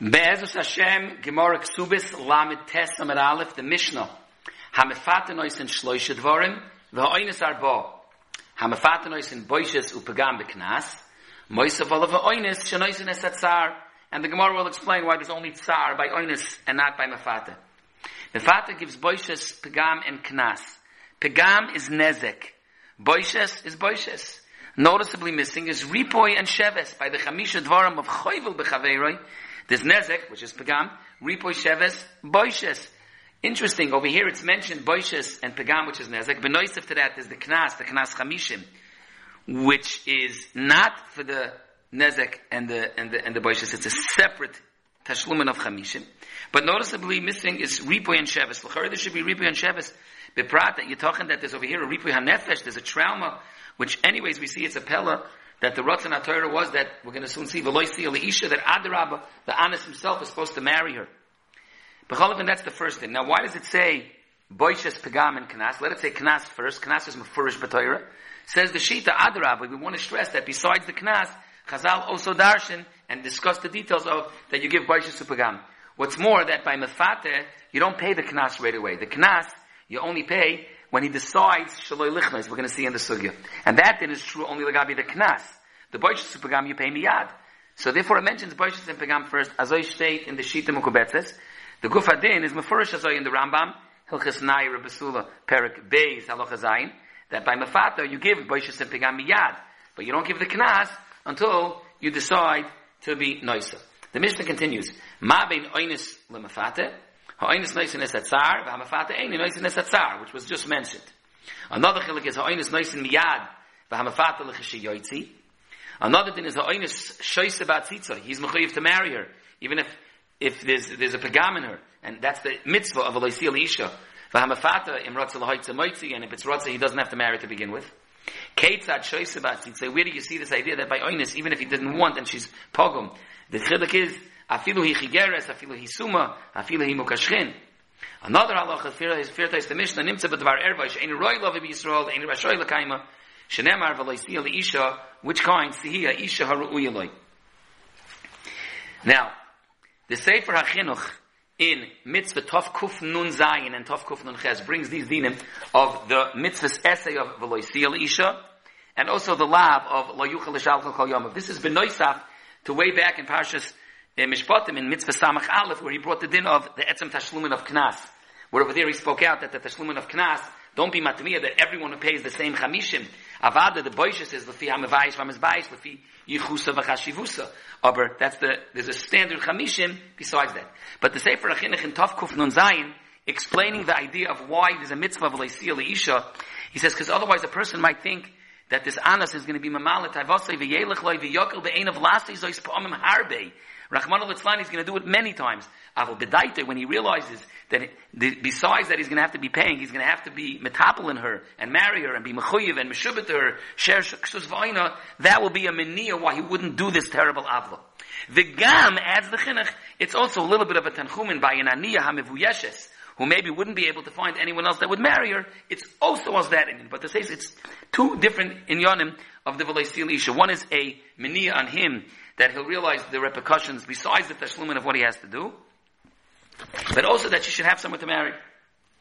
Be'ezus Hashem, Gemara Ksubis, Lamed Tes Amar Aleph, the Mishnah. Hamefate nois in Shloishe Dvorim, v'ho'oines arbo. Hamefate nois in Boishes upagam beknas, moisav olav ha'oines, shenois in esatzar. And the Gemara will explain why there's only tsar by oines and not by mefate. Mefate gives Boishes, pagam, and knas. Pagam is nezek. Boishes is Boishes. Noticeably missing is Ripoy and Sheves by the Chamisha Dvarim of Choyvel Bechaveiroi, there's Nezek, which is Pagam, Ripoy Sheves, Boishes. Interesting, over here it's mentioned Boishes and Pagam, which is Nezek. Benoisif to that is the Knas, the Knas Chamishim, which is not for the Nezek and the, and the, and the Boishes. It's a separate Tashlumin of Chamishim. But noticeably missing is Ripoy and Sheves. There should be Ripoy and Sheves. Beprat, you're talking that there's over here a Ripoy HaNefesh, there's a trauma, which anyways we see it's a Pella, that the Ratzon HaTorah was that we're going to soon see Veloisi Isha that Adarabba, the Anas himself, is supposed to marry her. B'cholavin, that's the first thing. Now, why does it say Boishes Pagam and Knas? Let it say Knas first. Knas is Mefurish B'Torah. Says the Shita Adarabba. We want to stress that besides the Knas, Chazal also darshan and discuss the details of that you give Boishes Pagam. What's more, that by Mefate, you don't pay the Knas right away. The Knas, you only pay when he decides shaloi lichnas, we're going to see in the sugya. And that then is true only lagabi the knas. The boishes pagam you pay miyad. So therefore it mentions boishes and pagam first, as I state in the shita mukubetzes. The gufa din is mefurish as in the Rambam, hilchas nai rebesula, perik beis halacha zayin, that by mafata you give boishes and pagam miyad. But you don't give the knas until you decide to be noisa. The Mishnah continues, ma bein oinis lemafate, Ha'oinis noisin es atzar, v'hamafata eini noisin es atzar, which was just mentioned. Another chilik is ha'oinis noisin miyad, v'hamafata l'chishayoytzi. Another thing is ha'oinis shoyse ba'tzitza. He's mechayiv to marry her, even if, if there's, there's a pagam in her. And that's the mitzvah of a loisil isha. V'hamafata im rotza moitzi, and if it's rotza, he doesn't have to marry to begin with. Ketzad shoyse ba'tzitza. Where do you see this idea that by oinis, even if he didn't want and she's pogum, the chilik is, afilu hi chigeres, afilu hi suma, afilu hi mukashchin. Another halacha is the Mishnah nimtza b'dvar roi l'kaima shenemar which kind isha. Now, the Sefer HaChinuch in mitzvah Tov Kuf Nun Zayin and Tov Kuf Nun Ches brings these dinim of the mitzvah's essay of v'loisiya li'isha and also the lav of lo yuchal l'shalchal kol yom. This is benoisaf to way back in Parshas in Mishpatim in Mitzvah Samach Aleph, where he brought the din of the Etzem Tashlumin of Knas. Where over there he spoke out that the Tashlumin of Knas, don't be matmiya that everyone who pays the same chamishim. Avada, the boisha says, lefi hamavayis v'amizbayis, lefi yichusa v'chashivusa. Aber that's the, there's a standard chamishim besides that. But the Sefer Achinuch in Tov Kuf Nun Zayin, explaining the idea of why there's a mitzvah of leisiyah leisha, he says, because otherwise a person might think that this anas is going to be mamalet avosei v'yelech loy v'yokel be'en of lasi zois pa'amim harbe. Rahman al is going to do it many times. Aval Bedaita, when he realizes that besides that he's going to have to be paying, he's going to have to be metapel in her and marry her and be mechuyev and meshubet her, that will be a menia why he wouldn't do this terrible avla. The gam adds the chinuch, it's also a little bit of a tanchumin by an aniyah hamivuyeshes, who maybe wouldn't be able to find anyone else that would marry her, it's also as that in But to say it's two different inyanim of the Velaysil. One is a mania on him that he'll realize the repercussions besides the tashlumin of what he has to do, but also that she should have someone to marry.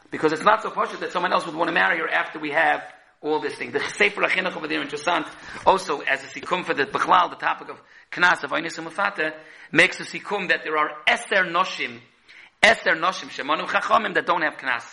Because it's not so poshut that someone else would want to marry her after we have all this thing. The Sefer over there in also as a sikum for the Bechlal, the topic of Knas, of Einis Mufata, makes a sikum that there are Eser Noshim, Eser Noshim, Shemanu Chachamim that don't have Knas.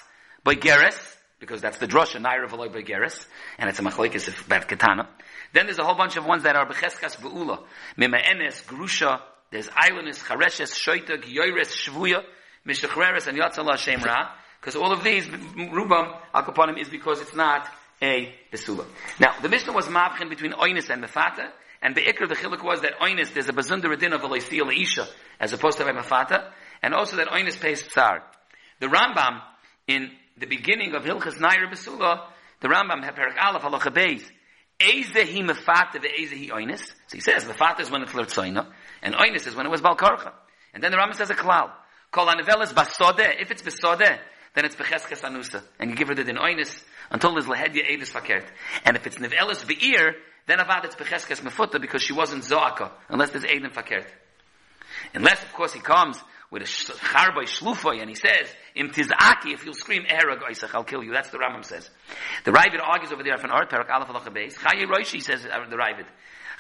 By Geres, because that's the drosha, Naira V'loi by Geres, and it's a machlekes of Bat Ketana. Then there's a whole bunch of ones that are becheskas be'ula. Mima enes, grusha, there's islandis, chareshes, shoitag, yoires, shvuya, mishachreres, and yatzala Hashem ra. Because all of these, rubam, al is because it's not a besula. Now, the Mishnah was mavchin between oinis and mefata, and the ikr, the chiluk was that oinis, there's a bazundar din of a leisiyah leisha, as opposed to a mefata, and also that oinis pays tsar. The Rambam, in the beginning of Hilchas Nair Besula, the Rambam, Perak Aleph, Halacha Beis, Ezehi mefata ve'ezehi oinis. So he says, mefata is when it's lertzoina, and oinis is when it was balkarcha. And then the Rambam says a klal. Kol anivelis basode, if it's besode, then it's becheskes anusa. And you give her the din oinis until there's lehedya edis fakert. And if it's nivelis ve'ir, then avad it's becheskes mefuta because she wasn't zoaka, unless there's edin fakert. Unless, of course, he comes with a charboy shlufoy and he says, im tizaki, if you'll scream erag oisach, I'll kill you. That's the Rambam says. The Ravid argues over there from Art Perak Aleph Alach Beis. Chayi Roishi says uh, the Ravid.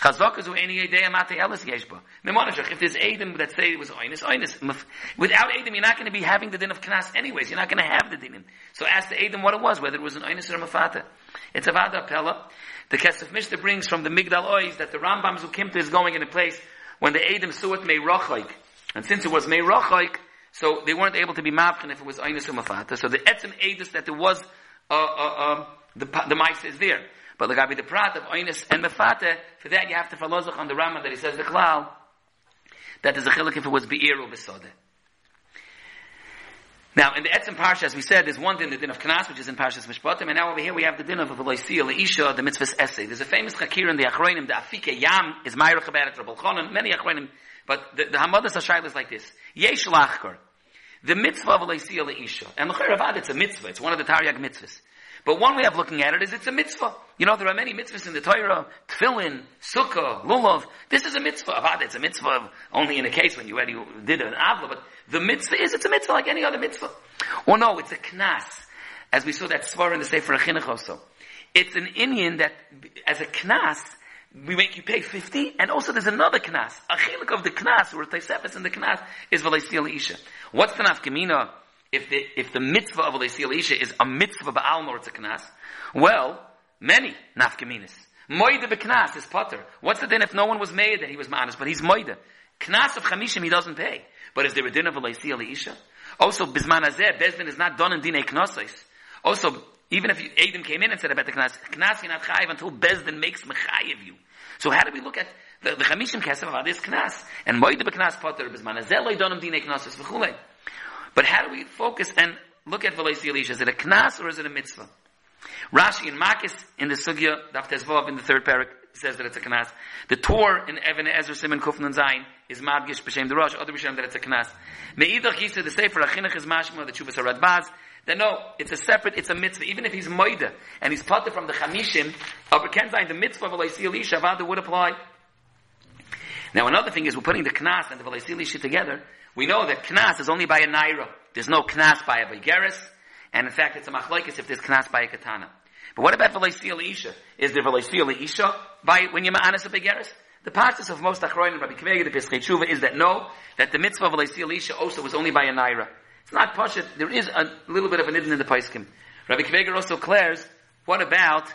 Chazakazu any idea mate elis yeshba. Memonashach, if there's Adam that say it was oinus, oinus. Without Adam, you're not going to be having the din of knas anyways. You're not going to have the din. So ask the Adam what it was, whether it was an oinus or a mafata. It's a vada pella. The Kesef Mishnah brings from the Migdal Ois that the Rambam Zukimta is going in a place when the Adam saw it Meirochaik. And since it was Meirochaik, so they weren't able to be mavchin if it was Einus or Mafata. So the etzem Edus that there was, uh, uh, um, the, the mice is there. But the Gabi the Prat of Einus and Mafata, for that you have to follow on the Rambam that he says the Klal, that is a chilik if it was Be'ir or. Now, in the Etzim Parsha, as we said, there's one din, the din of Knas, which is in Parshas Mishpatim, and now over here we have the din of Veloisia, Leisha, the mitzvah's essay. There's a famous Chakir in the Achroinim, the Afike Yam, is Meirach Chabaret Rabal Chonon, many Achroinim, but the, the Hamadas Hashayla is like this. Yesh Lachkar, the mitzvah of Veloisia Leisha, and L'chir Avad, it's a mitzvah, it's one of the Taryag mitzvahs. But one way of looking at it is it's a mitzvah. You know, there are many mitzvahs in the Torah, tefillin, sukkah, lulav. This is a mitzvah. Avad, it's a mitzvah only in a case when you already did an avla, but the mitzvah is, it's a mitzvah like any other mitzvah. Or no, it's a knas. As we saw that svar in the Sefer Achinuch also. It's an Indian that, as a knas, we make you pay 50, and also there's another knas. A chilik of the knas, or Taisefes in the knas, is Valaisi Isha. What's the nafkamina if the, if the mitzvah of Valaisi Isha is a mitzvah ba'al nor it's a knas? Well, many nafkaminas. Moide beknas is potter. What's the din if no one was made that he was ma'anis, but he's moide? Knas of chamishim he doesn't pay. But is there a din of Valaisi Isha? Also, bisman Bezdin is not done in dinei knosais. Also, even if you, Adam came in and said about the knas, knas you're not chayiv until Bezdin makes mechayiv you. So how do we look at the, chamishim kesef of this knas? And moide beknas potter, bisman azeh loy donim dinei knosais v'chulei. But how do we focus and look at Valaisi Elisha? Is it a knas or is it a mitzvah? Rashi and Makis in the Sugya, Daf Tezvav in the third parak, says that it's a knas. The Torah in Even HaEzer Simon Kufnan Zayin is Madgish B'Shem the Rosh, other B'Shem that it's a knas. Me'idach Yisa, the Sefer Achinuch is Mashma, the Chuvas Baz. Then no, it's a separate, it's a mitzvah. Even if he's Moida, and he's potter from the Chamishim, of Ken Zayin, the mitzvah of Elaisi Elisha, Avada would apply. Now another thing is, we're putting the knas and the Elaisi Elisha together. We know that knas is only by a naira. There's no knas by a Vigeris, and in fact it's a machlaikis if there's knas by a katana. But what about Velaisia Isha? Is there Velaisia Isha by when you're Ma'anis of Begeris? The practice of most Achroinim, Rabbi Akiva Eiger, the Pischei Tshuva, is that no, that the mitzvah of Velaisia Isha also was only by a Naira. It's not Pashat. There is a little bit of an idin in the Paiskim. Rabbi Akiva Eiger also declares, what about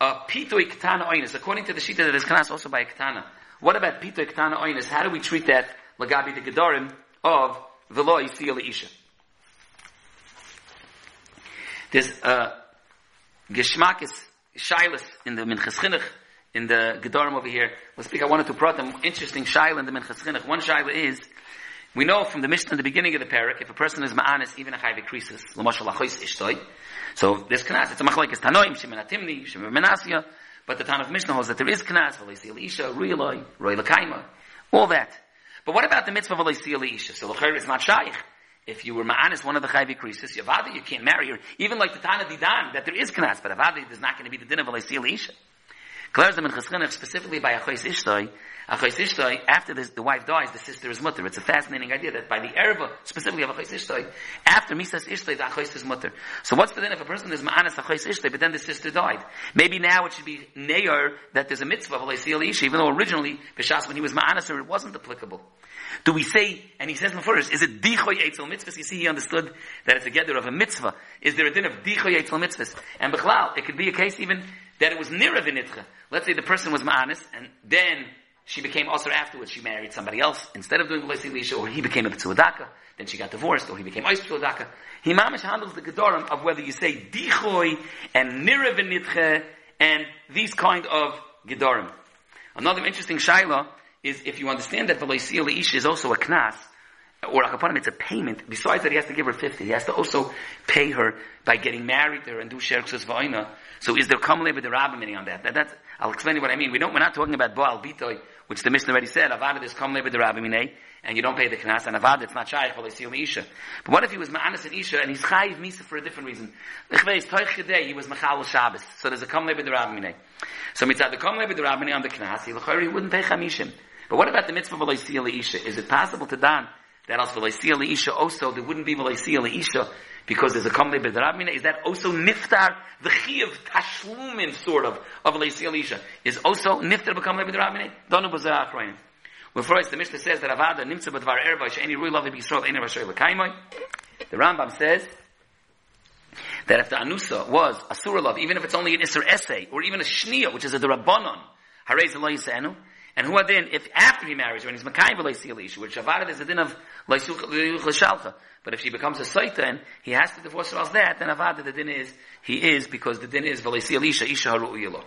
uh, Pitoi Ketana Oinis? According to the Shita that is Kanas also by a Ketana. What about Pitoi Ketana Oinis? How do we treat that Lagabi the Gedorim of Velo Isha? There's uh, Geschmack is Shilas in the Minchas Chinuch, in the Gedorim over here. Let's speak, I wanted to brought them interesting Shaila in the Minchas Chinuch. One Shaila is, we know from the Mishnah in the beginning of the parak, if a person is ma'anis, even a chayv krisis, l'moshal achois ishtoi, so there's knas, it's a machlaikis tanoim, shemen atimni, shemen menasya, but the Tan of Mishnah holds that there is knas, v'leisi elisha, ruiloi, roi lakaima, all that. But what about the mitzvah v'leisi elisha? So l'chayr is not shaykh. If you were ma'anis, one of the chayvi krisis, Yavadi, you can't marry her. Even like the Tana Didan, that there is knas, but Avadi, there's not going to be the din of Alaisi Isha. Claire's them in specifically by Achois Ishtoi, Achois Ishtoi, after this, the wife dies, the sister is mutter. It's a fascinating idea that by the erva, specifically of Achois Ishtoi, after Misas Ishtoi, the Achois is mutter. So what's the din if a person is ma'anis Achois Ishtoi, but then the sister died? Maybe now it should be neir that there's a mitzvah of Alaisi Isha, even though originally, Bishas, when he was ma'anis it wasn't applicable. Do we say, and he says first, is it dichoy etzel mitzvahs? You see, he understood that it's a gather of a mitzvah. Is there a din of dichoy etzel mitzvahs? And bechlal, it could be a case even that it was nira v'nitcha. Let's say the person was ma'anis, and then she became also afterwards, she married somebody else instead of doing V'lesi Lisha, or he became a B'tzuadaka, then she got divorced, or he became Ois B'tzuadaka. He mamish handles the Gedorim of whether you say dichoy and nira v'nitcha, and these kind of Gedorim. Another interesting shaila is if you understand that Veloisia Ish is also a knas, or Akapanim, it's a payment, besides that he has to give her 50, he has to also pay her by getting married to her and do Sherksus Vaina. So is there Kamle with the Rabbimini on that? that? That's, I'll explain what I mean. We don't, we're not talking about Baal Bitoy, which the Mishnah already said, Avada is Kamle with the Rabbimini, eh? and you don't pay the knas, and Avada, it's not Shaykh, Veloisia Isha. But what if he was Ma'anis and Isha, and he's Chayiv Misa for a different reason? He was Machal Shabbos, so there's a Kamle with the Rabbimini. Eh? So mitzad the Kamle with the Rabbimini on the knas, he wouldn't pay Chamishim. But what about the mitzvah v'loisia leisha? Is it possible to dan that als v'loisia leisha also there wouldn't be v'loisia leisha because there's a komle bedrabmina? Is that also niftar the chi of tashlumin sort of of v'loisia leisha is also niftar b'komle bedrabmina? Donu b'zeh achroinim. When first the Mishnah says that avada nimtza b'dvar erva she'eni rui lavi b'yisrael eni rashay l'kaimoi. The Rambam says that if the anusa was a surah love, even if it's only an isser essay, or even a shnia, which is a drabanon, harei zeloi yisenu, and who are then, if after he marries her and he's Makayim v'leisiyalishu, which Avada is a din of l'shalcha. But if she becomes a Saitan, he has to divorce her as that, then Avada the din is, he is, because the din is v'leisiyalisha, isha haru'uyilo.